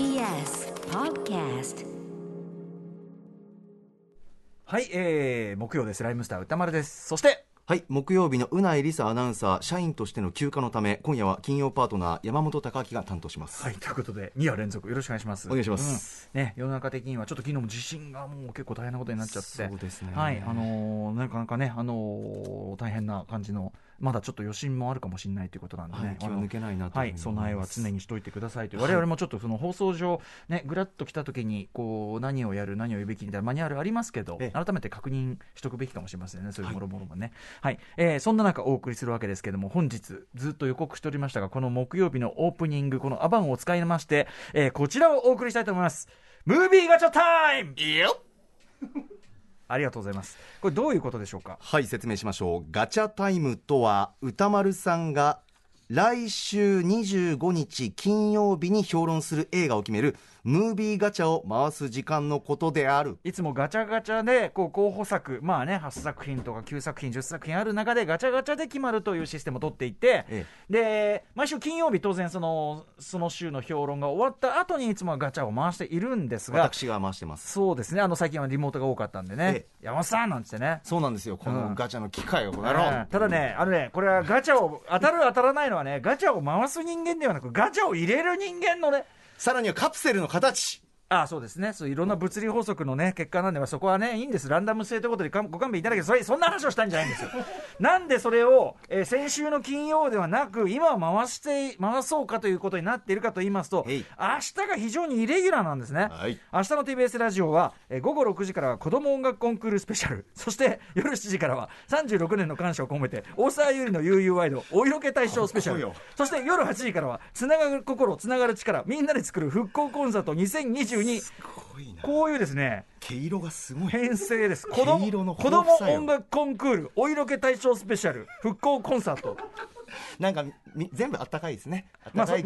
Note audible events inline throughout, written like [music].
TBS Podcast はい、えー、木曜です。ライムスター歌丸です。そして、はい木曜日のうないりさアナウンサー社員としての休暇のため今夜は金曜パートナー山本貴明が担当します、はい、ということで、2夜連続よろしくお願いします。お願いしますうんね、世の中的にはちょっと昨日も地震がもう結構大変なことになっちゃって。そうですねはい、あのーなかなかね、あのー大変な感じの、まだちょっと余震もあるかもしれないということなんでね。はい抜けないなとはい、備えは常にしといてくださいという、我々もちょっとその放送上、ね、ぐらっと来た時に、こう、何をやる、何を言うべきみたいなマニュアルありますけど、ええ改めて確認しとくべきかもしれませんね、そういうもろもろもね。はい、えーそんな中お送りするわけですけども、本日、ずっと予告しておりましたが、この木曜日のオープニング、このアバンを使いまして、えーこちらをお送りしたいと思います。ムービーガチャタイムいいよありがとうございます。これどういうことでしょうか？はい説明しましょうガチャタイムとは歌丸さんが来週25日金曜日に評論する映画を決めるムービーガチャを回す時間のことである。いつもガチャガチャでこう候補作、まあね、8作品とか9作品、10作品ある中でガチャガチャで決まるというシステムを取っていて、えで毎週金曜日、当然そのその週の評論が終わった後にいつもはガチャを回しているんですが、私が回してます。そうですね。あの最近はリモートが多かったんでね。え、山本さんなんつってね。そうなんですよ。こうん。のガチャの機会をこの野う。ん郎ただね、あのね、これはガチャを当たる当たらないのはね、ガチャを回す人間ではなく、ガチャを入れる人間のね、さらにはカプセルの形。あそうですね、そういろんな物理法則の、ね、結果なんで、まあそこはね、いいんです、ランダム性ということでかご勘弁いただけど、それそんな話をしたんじゃないんですよ。[laughs] なんでそれを、えー先週の金曜ではなく、今回して、回そうかということになっているかと言いますと、明日が非常にイレギュラーなんですね。はい。明日の TBS ラジオは、えー午後6時からは子供音楽コンクールスペシャル、[laughs] そして夜7時からは36年の感謝を込めて、大沢優里の悠々ワイド、お色気大賞スペシャル。そして夜8時からは、つながる心、つながる力、みんなで作る復興コンサート2022。すごいなこういうですね、毛色がすごい編成です。子供毛色の子供音楽コンクール、お色気大賞スペシャル、復興コンサート。[laughs] なんかみ全部あったかいですね。まあそう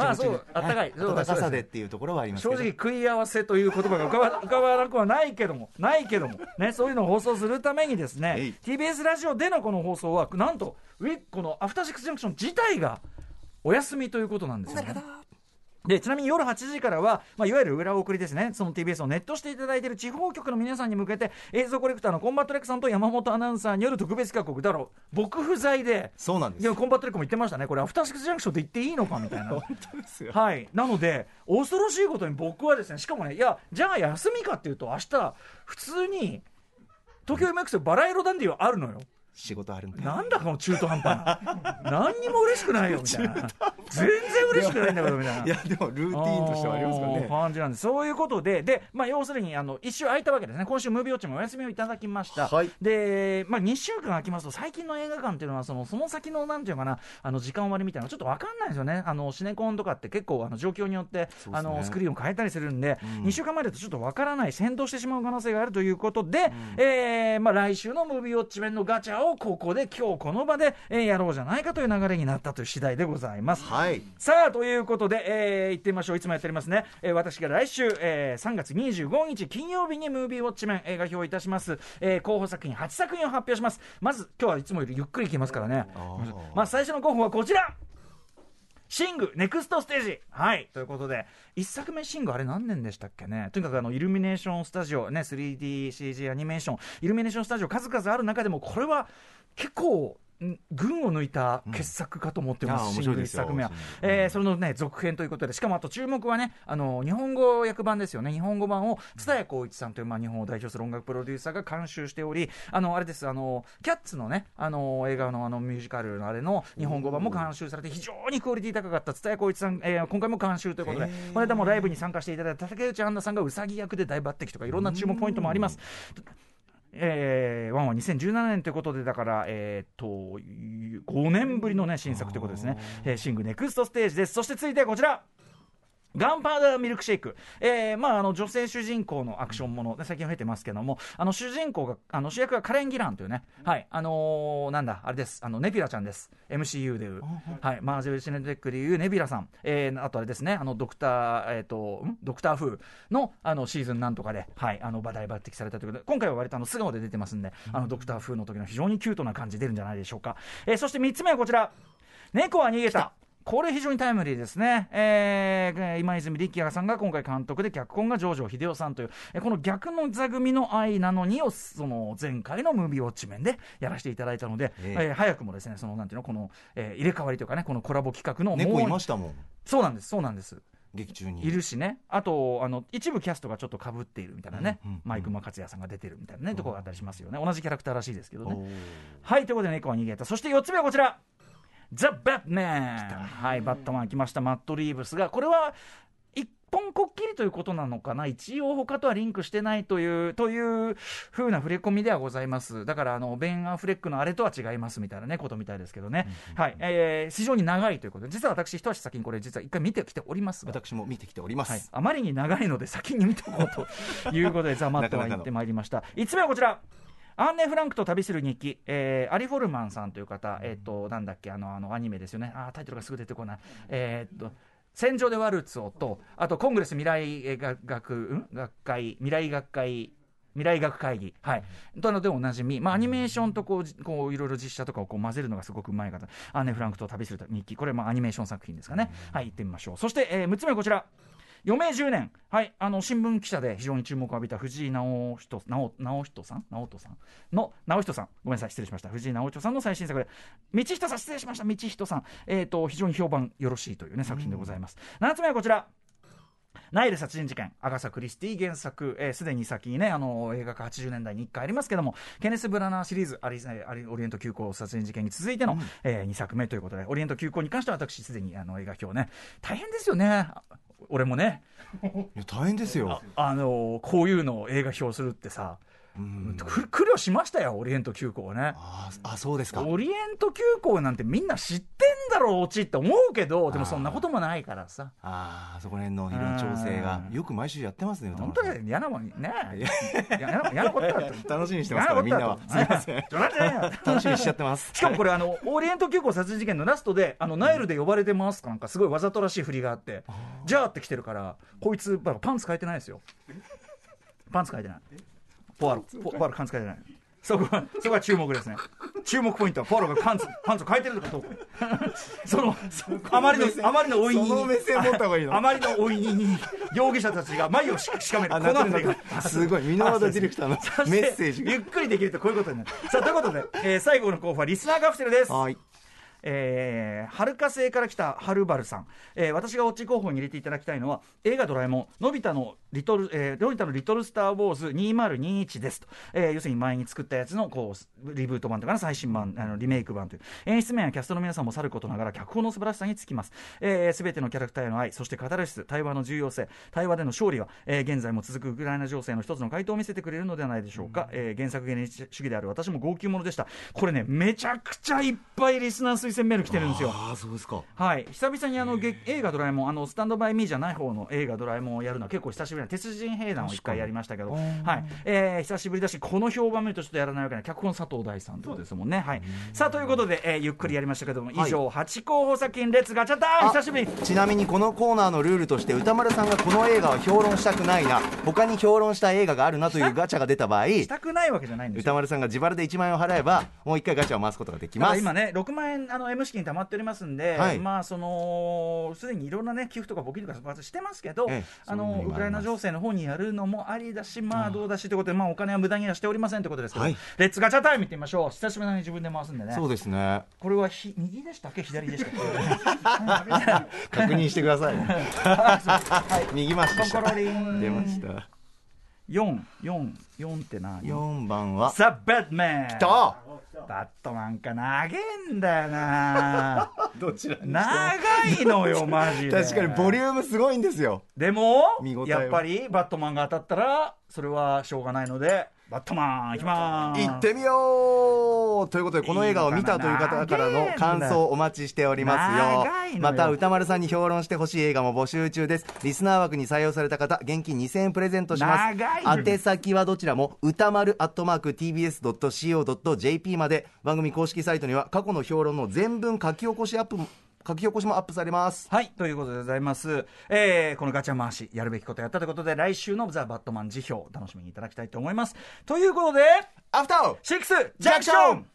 あったかいそう温かさでっていうところはあります。正直食い合わせという言葉が浮かば浮かばなくはないけども、ないけども、ね、そういうのを放送するためにですえねい、TBS ラジオでのこの放送は、なんと、ウィッこのアフターシックスジャンクション自体がお休みということなんですよね。でちなみに夜8時からは、まあ、いわゆる裏送りですね、その TBS をネットしていただいている地方局の皆さんに向けて、映像コレクターのコンバット REC さんと山本アナウンサーによる特別企画、だろう、僕不在で、そうなんです。いやコンバット REC も言ってましたね、これ、アフターシックスジャンクションで言っていいのかみたいな。本当ですよ。はい、なので、恐ろしいことに僕はですね、しかもね、いや、じゃあ休みかっていうと、明日普通に東京 MX でバラ色ダンディはあるのよ。仕事あるんで。なんだこの中途半端な。[laughs] 何にも嬉しくないよみたいな。全然嬉しくないんだけどみたいな。いやでもルーティーンとしてはありますからね。感じなんですそういうことで、でまあ、要するにあの一週空いたわけですね、今週、ムービーウォッチもお休みをいただきました、はいでまあ、2週間空きますと、最近の映画館っていうのは、そのその先のなんていうのかな、あの時間割みたいなの、ちょっと分かんないですよね、あのシネコンとかって結構、あの状況によって、ねあのスクリーンを変えたりするんで、うん2週間前だとちょっと分からない、先導してしまう可能性があるということで、えーまあ、来週のムービーウォッチ面のガチャをここで、今日この場で、えーやろうじゃないかという流れになったという次第でございます。はい。さあということで、えー、行ってみましょう。いつもやっておりますね、えー私が来週、えー3月25日金曜日にムービーウォッチメン映画表をいたします、えー候補作品8作品を発表します。まず今日はいつもよりゆっくりいきますからね。まあ最初の候補はこちらシングネクストステージ。はい。ということで1作目シングあれ何年でしたっけね？とにかくあのイルミネーションスタジオね 3DCG アニメーション。イルミネーションスタジオ数々ある中でもこれは結構群を抜いた傑作かと思ってます、うん。シング1面白いですよ。作目は。えーそれのね続編ということで。しかもあと注目はねあの日本語訳版ですよね。日本語版を蔦谷好一さんという、まあ、日本を代表する音楽プロデューサーが監修しておりあのあれです。あのキャッツのねあの映画のあのミュージカルのあれの日本語版も監修されて非常にクオリティ高かった蔦谷好一さん、えー今回も監修ということでこの間もライブに参加していただいた竹内杏奈さんがうさぎ役で大抜擢とかいろんな注目ポイントもあります。えー、ワンは2017年ということで、だから、えー、っと、5年ぶりのね、新作ということですね。えーシングネクストステージです。そして続いてはこちら。ガンパウダーミルクシェイク、えーまあ、あの女性主人公のアクションもの、で最近増えてますけども、あの主人公が、あの主役がカレン・ギランというね、はい、あのーなんだ、あれです、あのネビュラちゃんです、MCU でいう、はい、マージェル・シネテックでいうネビュラさん、えーあとあれですね、あのドクター、えっ、と、ん？ドクター・フーのあのシーズンなんとかで、はい、あの話題抜擢されたということで、今回は割とあの素顔で出てますんで、あのドクター・フーの時の非常にキュートな感じ出るんじゃないでしょうか。えーそして3つ目はこちら、猫は逃げた。これ非常にタイムリーですね、えー、今泉力也さんが今回監督で脚本が上条秀夫さんという、えこの逆の座組の愛なのにをその前回のムービーウォッチ面でやらせていただいたので、ええ。えー早くもですねそのなんていうのこの、えー入れ替わりというかねこのコラボ企画の猫いまししたもん。そうなんですそうなんです。劇中に。いるしね、あとあの一部キャストがちょっとかぶっているみたいなね、うんうんうんマイク・マ克也さんが出てるみたいなね、ところがあったりしますよね、同じキャラクターらしいですけどね。はい、ということで猫は逃げた、そして4つ目はこちら、ザ・バットマン、はい、バットマン来ました、マット・リーブスが、これは一本こっきりということなのかな、一応、他とはリンクしてないという、という風な触れ込みではございます。だから、あの、ベン・アフレックのあれとは違いますみたいなね、ことみたいですけどね。はい、えー非常に長いということで、実は私、一足先にこれ、実は一回見てきております。が。私も見てきております、はい、あまりに長いので先に見ておこうということでザ・マットは行ってまいりました。[laughs] 5つ目はこちらアンネ・フランクと旅する日記、えーアリ・フォルマンさんという方、えっ、と、なんだっけ、あの、あの、アニメですよね。あータイトルがすぐ出てこない。えーっと、戦場でワルツをと、あと、コングレス未来えー学学、ん？学会、未来学会、未来学会議、はい、とのでおなじみ、まあ、アニメーションとこうじこういろいろ実写とかをこう混ぜるのがすごくうまい方、アンネ・フランクと旅する日記、これ、まあ、アニメーション作品ですかね、はい、行ってみましょう。そして、えー、6つ目はこちら。余命10年、はい、あの新聞記者で非常に注目を浴びた藤井直人直直人さん？直人さん？の直人さん。ごめんなさい失礼しました。藤井直人さんの最新作で。道人さん失礼しました。道人さん、えー、と非常に評判よろしいという、ね、作品でございます、7つ目はこちらナイル殺人事件、アガサ・クリスティ原作、す、で、に先にね、あの映画化80年代に1回ありますけども、ケネス・ブラナーシリーズ、アリアリオリエント急行殺人事件に続いての、え2作目ということで、オリエント急行に関しては私、すでにあの映画表ね、大変ですよね、俺もね、いや大変ですよ。あのこういうのを映画表するってさ、苦慮しましたよ、オリエント急行はね。あそうですかオリエント急行なんてみんな知ってんだろう、オチって思うけど、でもそんなこともないからさ。ああそこら辺のいろんな調整がうんよく毎週やってますね歌本当に嫌なもんね。嫌な嫌なことだって。楽しみにしてますからみんなはすみません楽しみにしちゃってますしかもこれあの、オリエント急行殺人事件のラストで、あのナイルで呼ばれてますかなんかすごいわざとらしい振りがあって、じゃあって来てるから、こいつ、パンツ変えてないですよ。パンツ変えてない。ポアロ、ポポアロパンツ変えてない。そこは、そこは注目ですね。注目ポイントは、ポアロがパンツ、パンツを変えてるのかどうか。[laughs] その、あまりの、あまりの追いに。その目線持った方がいいの？あまりの追いに、容疑者たちが眉をししかめる。あこの辺りなってるなってるすごい箕輪田ディレクターの [laughs] メッセージがゆっくりできるとこういうことになる。さあ、ということで、えー最後の候補はリスナーカプセルです。はいえるか星から来たはるばるさん、えー私がオチ候補に入れていただきたいのは映画「ドラえもんのび太のリトル、えー、のび太のリトルスター・ウォーズ2021」ですと、えー要するに前に作ったやつのこうリブート版とかな最新版あのリメイク版という。演出面やキャストの皆さんもさることながら脚本の素晴らしさにつきます。すべ、えー、全てのキャラクターへの愛そしてカタルシス対話の重要性対話での勝利は、えー現在も続くウクライナ情勢の一つの回答を見せてくれるのではないでしょうか、えー原作原理主義である私も号泣ものでした。これねめちゃくちゃいっぱいリスナー推薦メール来てるんですよ。ああそうですか。はい、久々にあのげ映画「ドラえもん」あのスタンドバイミーじゃない方の映画「ドラえもん」をやるのは結構久しぶりな鉄人兵団を一回やりましたけど、はい。えー久しぶりだしこの評判見るとちょっとやらないわけない脚本佐藤大さんということですもんね、はい、さあということで、えーゆっくりやりましたけども以上、8候補作品 Let's ガチャタ久しぶり。ちなみにこのコーナーのルールとして宇多丸さんがこの映画は評論したくないな。他に評論した映画があるなというガチャが出た場合したくないわけじゃないんですよ。宇多丸さんが自腹で1万円を払えばもう1回ガチャを回すことができます。今ね、6万円あの M 資金溜まっておりますんで、はい。まあそのすでにいろんなね寄付とか募金とか私してますけど、ええ。あのウクライナ情勢の方にやるのもありだし、まあどうだしということで、まあお金は無駄にはしておりませんということですけど、はい。 Let's ガチャタイムいってみましょう。久しぶりに自分で回すんでね。そうですね。これはひ右でしたっけ？左でしたっけ？[laughs] 確認してください。[laughs] [laughs] 右回しでしコた出ました四四四って何4番は？ザ・バットマンとバットマンか長えんだよな。[laughs] どちら長いのよ [laughs] マジで。確かにボリュームすごいんですよ。でもやっぱりバットマンが当たったらそれはしょうがないのでバットマン行きまーす。行ってみよう。ということでこの映画を見たという方からの感想をお待ちしておりますよ。また歌丸さんに評論してほしい映画も募集中です。リスナー枠に採用された方現金2000円プレゼントします。宛先はどちらも歌丸アットマーク TBS.CO.JP まで。番組公式サイトには過去の評論の全文書き起こしアップも書き起こしもアップされますはい、ということでございます。えーこのガチャ回し、やるべきことやったということで、来週のザ・バットマン辞表、楽しみにいただきたいと思います。ということで、アフターシックスジャンクション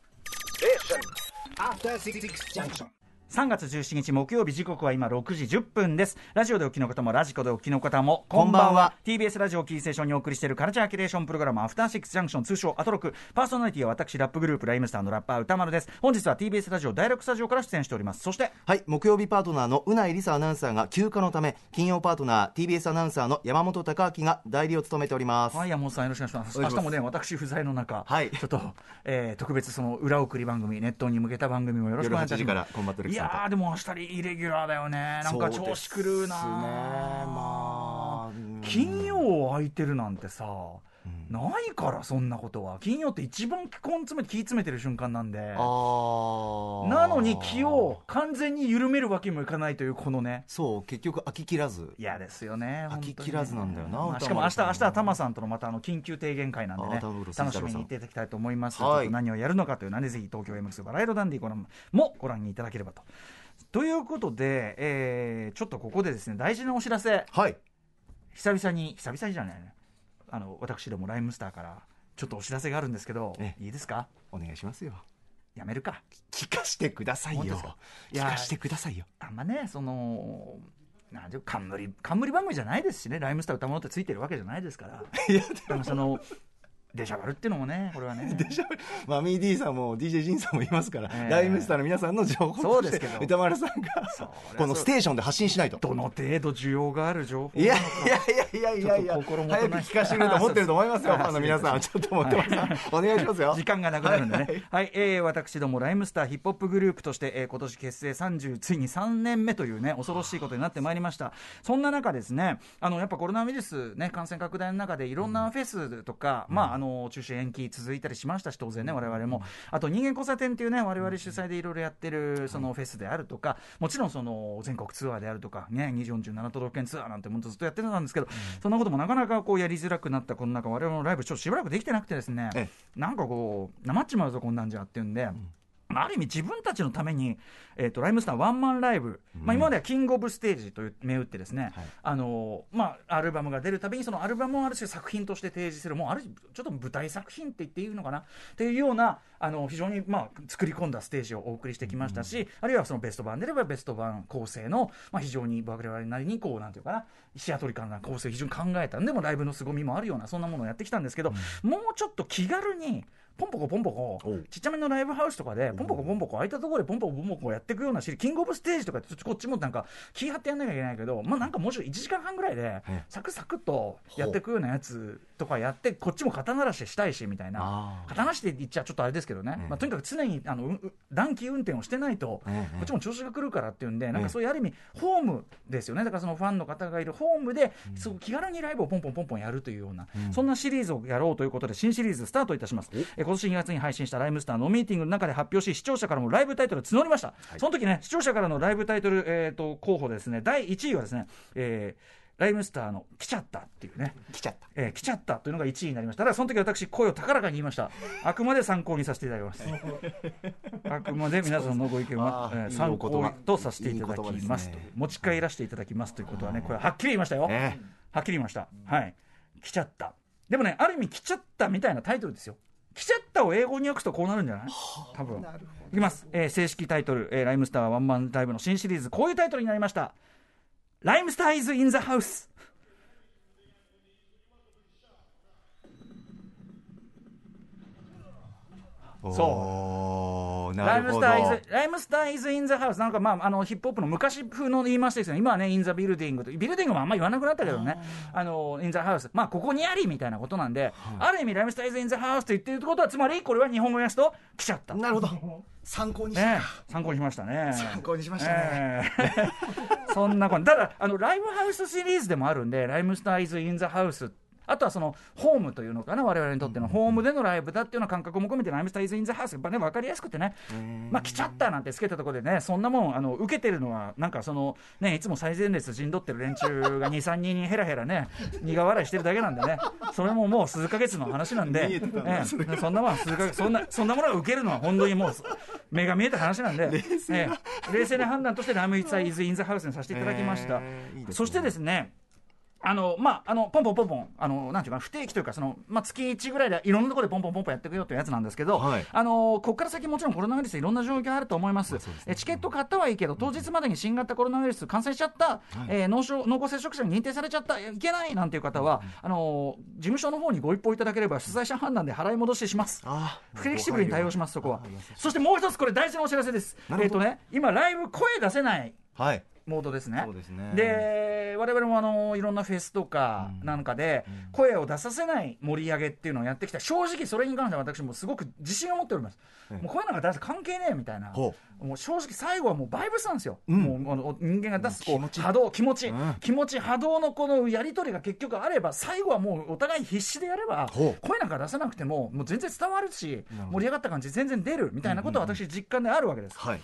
After Six Junction. 3月17日木曜日時刻は今6時10分です。ラジオでお聞きの方もラジコでお聞きの方もこんばんは。TBS ラジオキーステーションにお送りしているカルチャーキュレーションプログラムアフターシックスジャンクション通称アトロク。パーソナリティは私ラップグループライムスターのラッパー歌丸です。本日は TBS ラジオ第6スタジオから出演しております。そしてはい木曜日パートナーのうないりさアナウンサーが休暇のため金曜パートナー TBS アナウンサーの山本貴明が代理を務めております。はい、山本さんよろしくお願いします。明日もね、私不在の中、はい。ちょっと、えー特別その裏送り番組、ネットに向けた番組もよろしくお願いいたし夜8時ます。やーでも明日イレギュラーだよね。なんか調子狂うなねまあうん。金曜空いてるなんてさ、ないからそんなことは。金曜って一番根詰めて気詰めてる瞬間なんで。なのに気を完全に緩めるわけにもいかないというこのね。そう結局飽き切らず嫌ですよね。飽き本当にね切らずなんだよなまあしかも明日、明日はタマさんとのまたあの緊急提言会なんでね楽しみにいただきたいと思います。何をやるのかというので、ぜひ東京 MX バラエロダンディご覧もご覧いただければと。ということで、えーちょっとここでですね、大事なお知らせ、はい久々に、久々にじゃないね、あの、私どもライムスターから、ちょっとお知らせがあるんですけどえ、いいですか？お願いしますよ。やめるか。聞かしてくださいよ。聞かしてくださいよ。あんまね、その、なんていうか冠、冠番組じゃないですしね、ライムスター歌物ってついてるわけじゃないですから。[laughs] いやでも。その、デジャバルっていうのもね、これはね。[laughs] マミー D さんも DJ ジンさんもいますから、ええ。ライムスターの皆さんの情報そうですけど。歌丸さんがこのステーションで発信しないと。どの程度需要がある情報いやなのか。いやいやいやいや心も早く聞かせてくれと思ってると思いますよ [laughs] あファンの皆さん。ちょっと思ってますお願いしますよ。時間がなくなるんでね。はい。はい、えー私どもライムスターヒップホップグループとして、えー今年結成30、ついに3年目というね、恐ろしいことになってまいりました。そんな中ですね、あの、やっぱコロナウイルスね、感染拡大の中でいろんなフェスとか、まあ、あの、中止延期続いたりしましたし、当然ね、我々も。あと、人間交差点っていうね、我々主催でいろいろやってる、そのフェスであるとか、もちろんその、全国ツアーであるとか、ね、47都道府県ツアーなんて、本当ずっとやってたんですけど、そんなこともなかなかこうやりづらくなったこの中、我々のライブ、ちょっとしばらくできてなくてですね、えなんかこう、なまっちまうぞ、こんなんじゃっていうんで。まあ、ある意味自分たちのために、えー、とライムスターワンマンライブ、まあ、今まではキングオブステージという銘打ってですね、はい。あのーまあ、アルバムが出るたびにそのアルバムをある種作品として提示するもうある種ちょっと舞台作品って言っていいのかなっていうようなあの非常に、まあ、作り込んだステージをお送りしてきましたし、あるいはそのベスト版であればベスト版構成の、まあ、非常に我々なりにこうなんていうかなシアトリカルな構成を非常に考えたんでもライブの凄みもあるようなそんなものをやってきたんですけど、もうちょっと気軽にポンポコポンポコちっちゃめのライブハウスとかでポンポコポンポコ空いたところでポンポコポンポコやっていくようなシリキングオブステージとかってこっちもなんか気張ってやんなきゃいけないけどまあなんかもうちょい1時間半ぐらいでえサクサクっとやっていくようなやつとかやってこっちも肩慣らししたいしみたいな肩慣らしって言っちゃちょっとあれですけどね、ええまあ、とにかく常にあの暖気運転をしてないと、ええこっちも調子が来るからっていうんで、なんええかそういうある意味、ホームですよね、だからそのファンの方がいるホームで、すごく気軽にライブをポンポンポンポンやるというような、そんなシリーズをやろうということで、新シリーズスタートいたします。え今年2月に配信したライムスターのミーティングの中で発表し、視聴者からもライブタイトルを募りました。その時ね、視聴者からのライブタイトル、えー、と候補ですね、第1位はですね、えーライムスターの来ちゃったっていうね。来ちゃったえー来ちゃったというのが1位になりました。ただその時私、声を高らかに言いました。あくまで参考にさせていただきます。あくまで皆さんのご意見はえー参考とさせていただきまとですすね持ち帰らせていただきますということはね、これはっきり言いましたよ。えはっきり言いました。はい。来ちゃった。でもね、ある意味来ちゃったみたいなタイトルですよ。来ちゃったを英語に訳すとこうなるんじゃない？多分。いきます。えー正式タイトル、えーライムスターワンマンライブの新シリーズ、こういうタイトルになりました。ライムスター is in the house。そうなライムスター is, ライムスター is in the house なんかまああのヒップホップの昔風の言い回しですよね。今はね in the building と。ビルディングもあんま言わなくなったけどね。あの in the house まあここにありみたいなことなんで、ある意味ライムスター is in the house と言ってるってことはつまりこれは日本語に訳すと来ちゃった。なるほど。参考にした、ね、参考にしましたね。参考にしましたね。ええ。[laughs] そんなこと。ただ、あの、ライブハウスシリーズでもあるんで、ライムスターイズ・イン・ザ・ハウス。あとはそのホームというのかな、我々にとってのホームでのライブだっていうような感覚も込めて、ライムスターイズ・イン・ザ・ハウス、やっぱね、分かりやすくてね、まあ、来ちゃったなんてつけたところでね、そんなもん、あの受けてるのは、なんかその、ね、いつも最前列陣取ってる連中が2、3人にヘラヘラね、[laughs] 苦笑いしてるだけなんでね、それももう数ヶ月の話なんで、そんなもん数ヶ月そんな、そんなものが受けるのは本当にもう、目が見えた話なんで、[laughs] ええ。冷静な判断としてラムイツァイズ・イン・ザ・ハウスにさせていただきました。えー。いいね。そしてですね、あのまああのポンポンポンポンあのなんていうかな不定期というかそのまあ月1ぐらいでいろんなところでポンポンポンポンやっていくよというやつなんですけど、はい。あのここから先もちろんコロナウイルスいろんな状況あると思います。まあね。えチケット買ったはいいけど当日までに新型コロナウイルス感染しちゃった、えー濃症濃厚接触者に認定されちゃったいけないなんていう方は、あの事務所の方にご一報いただければ主催者判断で払い戻しします。あフレキシブルに対応します、そこは。そしてもう一つ、これ、大事なお知らせです。えっとね、今、ライブ、声出せない。はいモードですね。そうですね。で、我々もあのいろんなフェスとかなんかで、声を出させない盛り上げっていうのをやってきた、正直、それに関しては私もすごく自信を持っております。ええ。もう声なんか出す関係ねえみたいな。ほもう正直最後はもうバイブスなんですよ、うん。もうあの人間が出すこう気持ち。波動気持ち、うん。気持ち波動のこのやり取りが結局あれば最後はもうお互い必死でやれば声なんか出さなくてももう全然伝わるし盛り上がった感じ全然出るみたいなことは私実感であるわけです、はい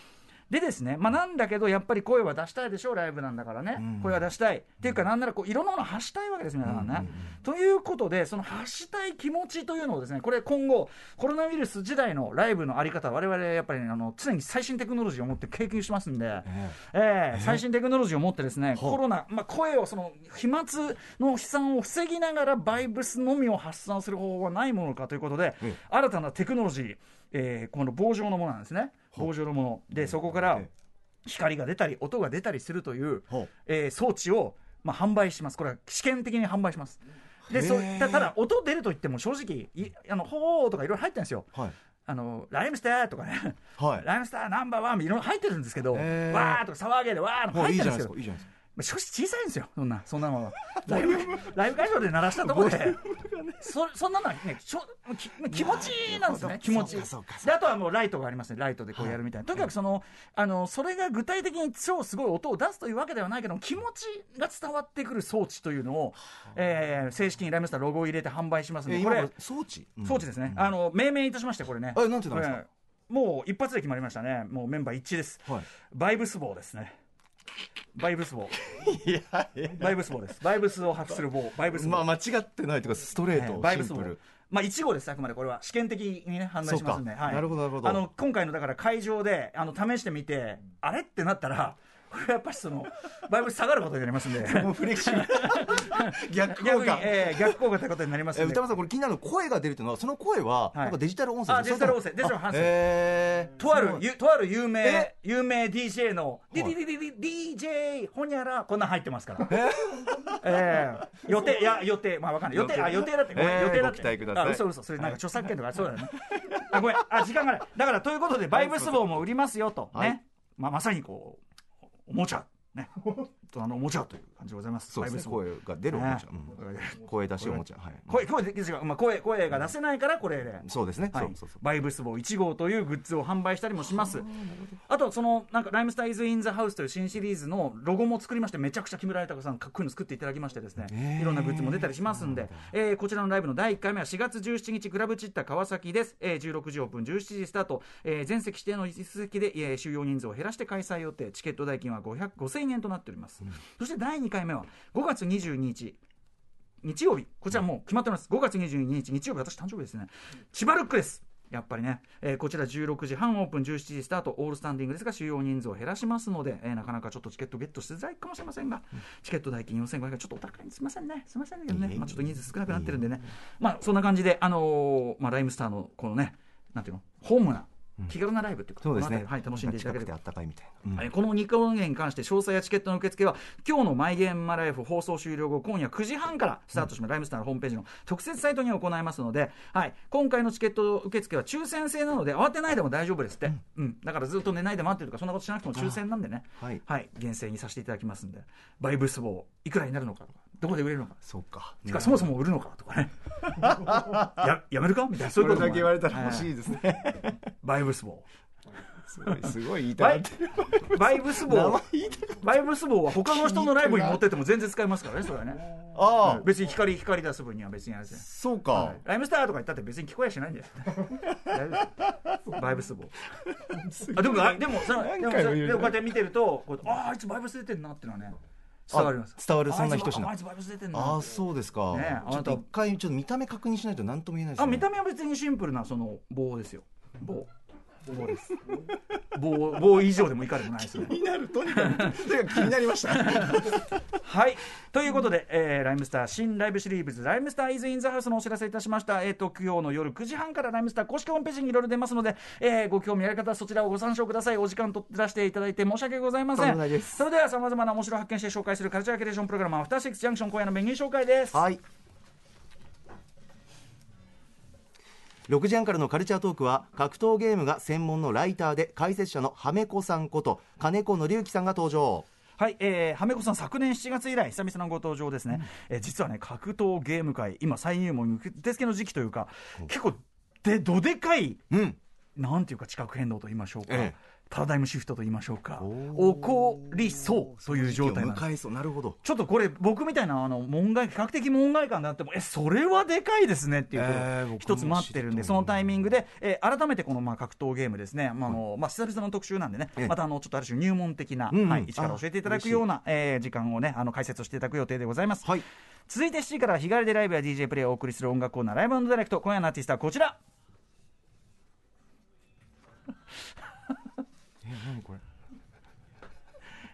でですね、まあ、なんだけどやっぱり声は出したいでしょうライブなんだからね、うん。声は出したい。っていうかなんならこういろんなものを発したいわけです皆さんね、ということでその発したい気持ちというのをですねこれ今後コロナウイルス時代のライブのあり方我々やっぱりねあの常に最新テクノロジーを持って経験してますんで、ええ。え最新テクノロジーを持ってですね、ほう。コロナ、まあ、声をその飛沫の飛散を防ぎながらバイブスのみを発散する方法はないものかということで、ええ。新たなテクノロジー、えーこの棒状のものなんですね棒状のものでそこからえ光が出たり音が出たりするという、えー装置を、まあ、販売します。これは試験的に販売します。でそたただ音出ると言っても正直いあのほーとかいろいろ入ってるんですよ。はい。あのライムスターとかね。はい。ライムスターナンバーワンいろいろ入ってるんですけど、わーとか騒げでわーとか入ってるんですよ。ないですかいいじゃないですか。まあ正直小さいんですよ、そんな、そんなのは。ライブライブ会場で鳴らしたところで、そそんなのはね、ちょき気持ちなんですね、気持ちで、あとはもうライトがありますね、ライトでこうやるみたいな。とにかくその、あの、それが具体的に超すごい音を出すというわけではないけども、気持ちが伝わってくる装置というのを、えー正式にライムスターロゴを入れて販売しますんで、これ装置？うん装置ですね。あの、命名いたしまして、これね。えなんて言ったんですか？えーもう一発で決まりましたね。もうメンバー一致です。はいバイブス棒ですね。バイブス棒。いやいやバイブス棒です。バイブスを発する棒。バイブス棒。まあ間違ってないというかストレーえトーバイブス棒シンプル。まあ1号です、あくまでこれは。試験的にね、判断しますんで。はい。なるほどなるほどあの、今回のだから会場で、あの、試してみて、あれ？ってなったら、これやっぱりその、バイブス下がることになりますんで。もうフレキシブル。[laughs] 逆効果、えー逆効果ということになりますんで。え歌丸さんこれ気になるの声が出るっていうのはその声ははい。なんかデジタル音声あデジタル音声。デジタル音声。えー、とあるゆとある有名え、有名 DJ の、デはいィディディディディ DJ ほにゃら、こんなん入ってますから。え？ええ。予定、いや、予定、まあわかんない。予定、あ、予定？だって、ごめん。ええ。予定だって。ご期待ください。あ、嘘嘘、それなんか著作権とか、そうだよね。あ、ごめん、あ、時間がない。だから、ということで、バイブス棒も売りますよと、はい。ね。まあ、まさにこう、おもちゃ、ね。大人のおもちゃという感じでございます。そうですね。声が出るおもちゃ、ね。うん。声出しおもちゃ。はい。声、声まあ、声、声が出せないから、これで。そうですね、はい。そうそうそう。バイブス棒1号というグッズを販売したりもします。あと、その、なんか、ライムスターイズ・イン・ザ・ハウスという新シリーズのロゴも作りまして、めちゃくちゃ木村豊さん、かっこいいの作っていただきましてですね、いろんなグッズも出たりしますんで、えーこちらのライブの第1回目は4月17日、クラブチッタ川崎です。えー16時オープン、17時スタート、えー全席指定の椅子席で、えー収容人数を減らして開催予定、チケット代金は500 5000円となっております。そして第2回目は5月22日、日曜日、こちらもう決まってます。5月22日、日曜日、私誕生日ですね。千葉ルックです。やっぱりね、えーこちら16時半オープン、17時スタート、オールスタンディングですが、収容人数を減らしますので、えーなかなかちょっとチケットゲットしづらいかもしれませんが、チケット代金4500円、ちょっとお高いんです。いませんね、すいませんけどね、まあ、ちょっと人数少なくなってるんでね、まあそんな感じで、あのーまあ、ライムスターのこのね、なんていうの、ホームな、気軽なライブっていうか、そうですね。はい、楽しんでいただけてあったかいみたいな、うん。はいこの2公演に関して詳細やチケットの受付は今日の「マイゲームマライフ」放送終了後今夜9時半からスタートします、ライムスターのホームページの特設サイトに行いますので、はい、今回のチケット受付は抽選制なので慌てないでも大丈夫ですって、うん。だからずっと寝ないで待ってるとかそんなことしなくても抽選なんでね。はい。はい、厳正にさせていただきますんでバイブス棒いくらになるのかとかどこで売れるのか。そうか。しかそもそも売るのかとかね。ややめるか？みたいな。そういうことだけ言われたら欲しはいいですね。バイブス棒すごいすごい言いたいバイブス棒バイブス棒は他の人のライブに持ってっても全然使えますからね、それはね。ああ、別に光、光出す分には別にあれ。そうか、はい。ライムスターとか言ったって別に聞こえやしないんだよ。[laughs] バイブス棒。あでも、あでも、そのでも、でもこうやって見てると、ああ、あいつバイブス出てんなってのはね、伝わります。あ伝わるそんな人しなあいつバイブス出てんな。ああそうですか、ねえちょっと一回ちょっと見た目確認しないと何とも言えないですねあ見た目は別にシンプルなその棒ですよ。棒。棒です。棒棒以上でも以下でもないですね。気になるとにかくとにかく気になりました。はい。ということで、えーライムスター新ライブシリーズライムスターイズインザハウスのお知らせいたしました。えっ、と今日の夜9時半からライムスター公式ホームページにいろいろ出ますので、えーご興味ある方はそちらをご参照ください。お時間取って出していただいて申し訳ございませとんそれではさまざまな面白を発見して紹介するカルチャーキュレーションプログラムアフターシックスジャンクション今夜のメニュー紹介です。はい6時半からのカルチャートークは格闘ゲームが専門のライターで解説者のはめこさんこと金子紀之さんが登場。はい、えー、はめこさん、昨年7月以来、久々のご登場ですね、えー実はね、格闘ゲーム界、今、再入門受付の時期というか、結構、で、どでかい、うん。なんていうか、地殻変動と言いましょうか、ええパラダイムシフトと言いましょうか、お起こりそうという状態なんです。なるほど。ちょっとこれ、僕みたいなあの門外、比較的門外観であっても、え、それはでかいですねっていうえー僕も一つ待ってるんで、そのタイミングで、えー改めてこのまあ格闘ゲームですね、まああのまあ、久々の特集なんでね。ええ、またあのちょっとある種入門的な、はい、位置から教えていただくような、えー時間をね、あの解説をしていただく予定でございます。はい。続いて7時からは日帰りでライブや DJ プレイをお送りする音楽コーナー、ライブダイレクト、今夜のアーティストはこちら。何これ。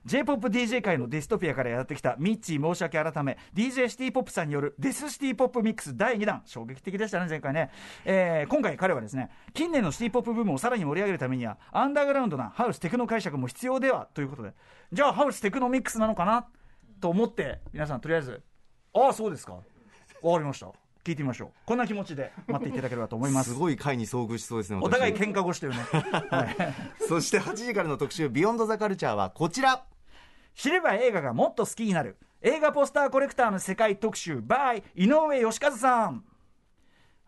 J-POP DJ 界のディストピアからやってきたミッチー申し訳改め。DJ シティポップさんによるデスシティポップミックス第2弾。衝撃的でしたね前回ね、えー今回彼はですね近年のシティポップブームをさらに盛り上げるためにはアンダーグラウンドなハウステクノ解釈も必要ではということで。じゃあハウステクノミックスなのかな？と思って皆さんとりあえずああそうですか。わかりました。聞いてみましょう。こんな気持ちで待っていただければと思います。すごい回に遭遇しそうですねお互い私喧嘩腰というね、はい。[laughs] そして8時からの特集「ビヨンドザカルチャーはこちら。知れば映画がもっと好きになる。映画ポスターコレクターの世界特集 by 井上義和さん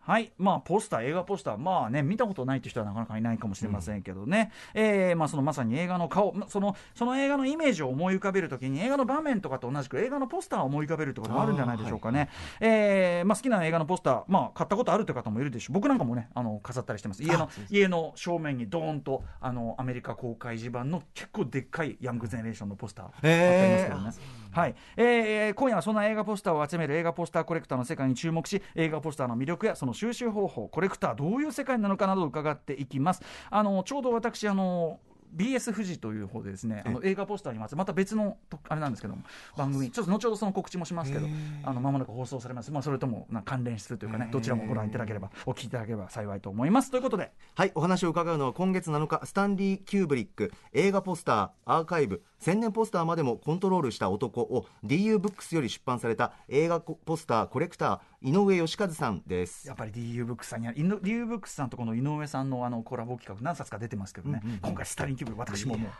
はい。まあポスター映画ポスター。まあね見たことないって人はなかなかいないかもしれませんけどね、えーまあそのまさに映画の顔。まそのその映画のイメージを思い浮かべるときに映画の場面とかと同じく映画のポスターを思い浮かべるってこともあるんじゃないでしょうかね、えーまあ、好きな映画のポスター、まあ、買ったことあるという方もいるでしょう。僕なんかもねあの飾ったりしてます。家の家の正面にドーンとあのアメリカ公開時版の結構でっかいヤングゼネレーションのポスター貼ってありますけどね、はい。えー今夜はそんな映画ポスターを集める映画ポスターコレクターの世界に注目し映画ポスターの魅力やその収集方法コレクターどういう世界なのかなどを伺っていきます。あのちょうど私あの BS 富士という方でですねあの映画ポスターにまつまた別のとあれなんですけども番組ちょっと後ほどその告知もしますけどあの間もなく放送されます、まあ、それともな関連するというかねどちらもご覧いただければお聞きいただければ幸いと思います。ということで。はいお話を伺うのは今月7日スタンリー・キューブリック映画ポスターアーカイブ宣伝ポスターまでもコントロールした男を DU ブックスより出版された映画ポスターコレクター井上由一さんです。やっぱり DU ブックスさんには、DU ブックスさんとこの井上さんのあのコラボ企画、何冊か出てますけどね、今回、スタリンキューブ、私ももう、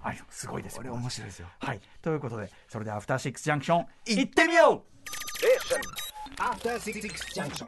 あれすごいですよ。これ面白いですよ。はい、ということで、それではアフターシックスジャンクション、行ってみよう！After Six Junction.